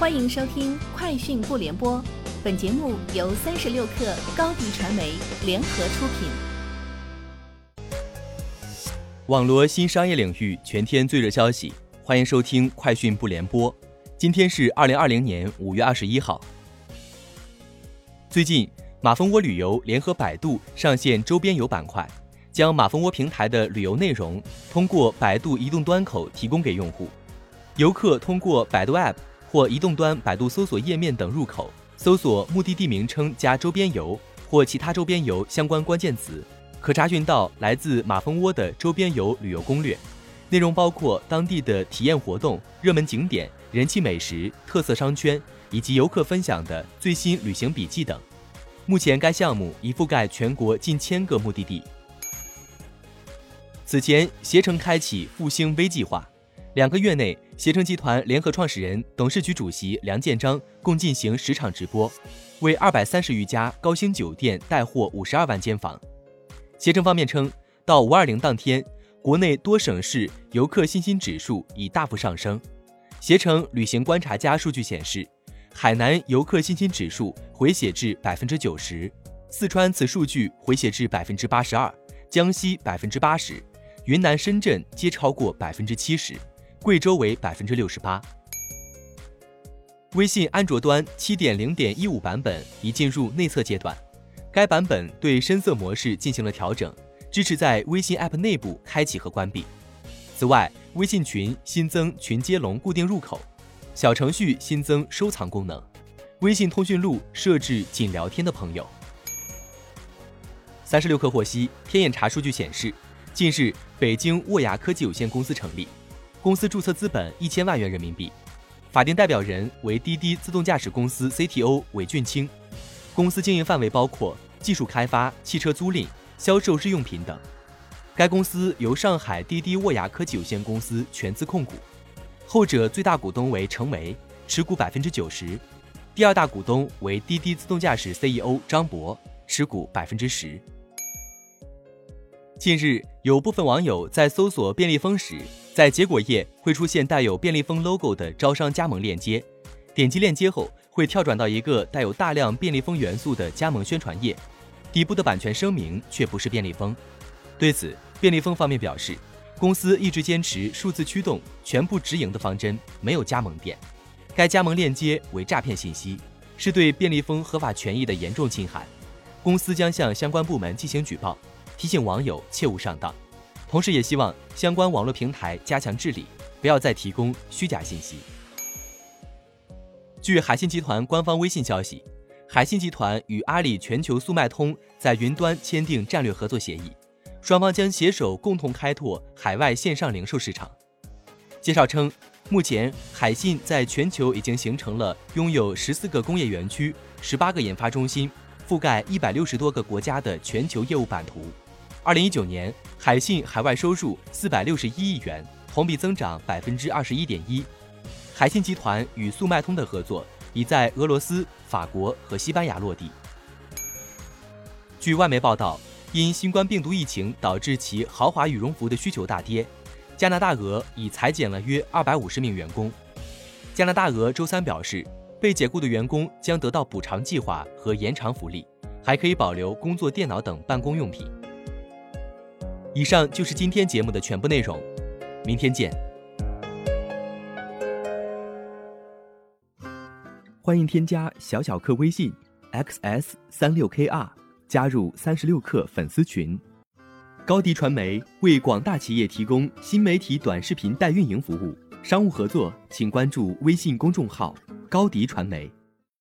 欢迎收听《快讯不联播》，本节目由三十六克高低传媒联合出品。网罗新商业领域全天最热消息，欢迎收听《快讯不联播》。今天是二零二零年五月二十一号。最近，马蜂窝旅游联合百度上线周边游板块，将马蜂窝平台的旅游内容通过百度移动端口提供给用户，游客通过百度 App。或移动端百度搜索页面等入口搜索目的地名称加周边游或其他周边游相关关键词，可查询到来自马蜂窝的周边游旅游攻略，内容包括当地的体验活动、热门景点、人气美食、特色商圈以及游客分享的最新旅行笔记等。目前该项目已覆盖全国近千个目的地。此前，携程开启复兴微计划。两个月内，携程集团联合创始人、董事局主席梁建章共进行十场直播，为二百三十余家高星酒店带货五十二万间房。携程方面称，到五二零当天，国内多省市游客信心指数已大幅上升。携程旅行观察家数据显示，海南游客信心指数回血至百分之九十，四川此数据回血至百分之八十二，江西百分之八十，云南、深圳皆超过百分之七十。贵州为百分之六十八。微信安卓端七点零点一五版本已进入内测阶段，该版本对深色模式进行了调整，支持在微信 App 内部开启和关闭。此外，微信群新增群接龙固定入口，小程序新增收藏功能，微信通讯录设置仅聊天的朋友。三十六氪获悉，天眼查数据显示，近日北京沃雅科技有限公司成立。公司注册资本一千万元人民币，法定代表人为滴滴自动驾驶公司 CTO 韦俊清。公司经营范围包括技术开发、汽车租赁、销售日用品等。该公司由上海滴滴沃雅科技有限公司全资控股，后者最大股东为程维，持股百分之九十；第二大股东为滴滴自动驾驶 CEO 张博，持股百分之十。近日，有部分网友在搜索便利蜂时，在结果页会出现带有便利蜂 logo 的招商加盟链接，点击链接后会跳转到一个带有大量便利蜂元素的加盟宣传页，底部的版权声明却不是便利蜂。对此，便利蜂方面表示，公司一直坚持数字驱动、全部直营的方针，没有加盟店。该加盟链接为诈骗信息，是对便利蜂合法权益的严重侵害，公司将向相关部门进行举报。提醒网友切勿上当，同时也希望相关网络平台加强治理，不要再提供虚假信息。据海信集团官方微信消息，海信集团与阿里全球速卖通在云端签订战略合作协议，双方将携手共同开拓海外线上零售市场。介绍称，目前海信在全球已经形成了拥有十四个工业园区、十八个研发中心，覆盖一百六十多个国家的全球业务版图。二零一九年，海信海外收入四百六十一亿元，同比增长百分之二十一点一。海信集团与速卖通的合作已在俄罗斯、法国和西班牙落地。据外媒报道，因新冠病毒疫情导致其豪华羽绒服的需求大跌，加拿大鹅已裁减了约二百五十名员工。加拿大鹅周三表示，被解雇的员工将得到补偿计划和延长福利，还可以保留工作电脑等办公用品。以上就是今天节目的全部内容，明天见。欢迎添加小小客微信 xs 三六 kr，加入三十六课粉丝群。高迪传媒为广大企业提供新媒体短视频代运营服务，商务合作请关注微信公众号高迪传媒。